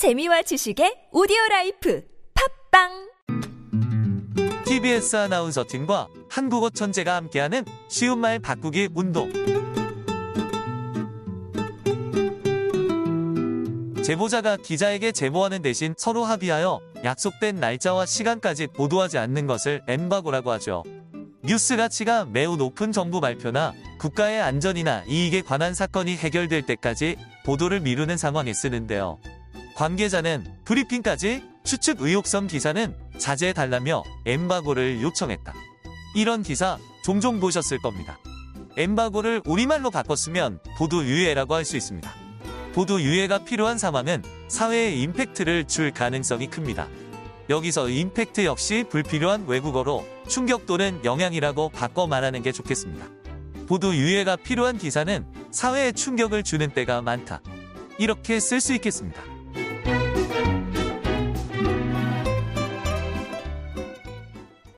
재미와 지식의 오디오 life 팟빵 TBS 아나운서 팀과 한국어 천재가 함께하는 쉬운 말 바꾸기 운동. 제보자가 기자에게 제보하는 대신 서로 합의하여 약속된 날짜와 시간까지 보도하지 않는 것을 엠바고라고 하죠. 뉴스 가치가 매우 높은 정부 발표나 국가의 안전이나 이익에 관한 사건이 해결될 때까지 보도를 미루는 상황에 쓰는데요. 관계자는 브리핑까지 추측 의혹성 기사는 자제해달라며 엠바고를 요청했다. 이런 기사 종종 보셨을 겁니다. 엠바고를 우리말로 바꿨으면 보도 유예라고 할 수 있습니다. 보도 유예가 필요한 상황은 사회에 임팩트를 줄 가능성이 큽니다. 여기서 임팩트 역시 불필요한 외국어로 충격 또는 영향이라고 바꿔 말하는 게 좋겠습니다. 보도 유예가 필요한 기사는 사회에 충격을 주는 때가 많다. 이렇게 쓸 수 있겠습니다.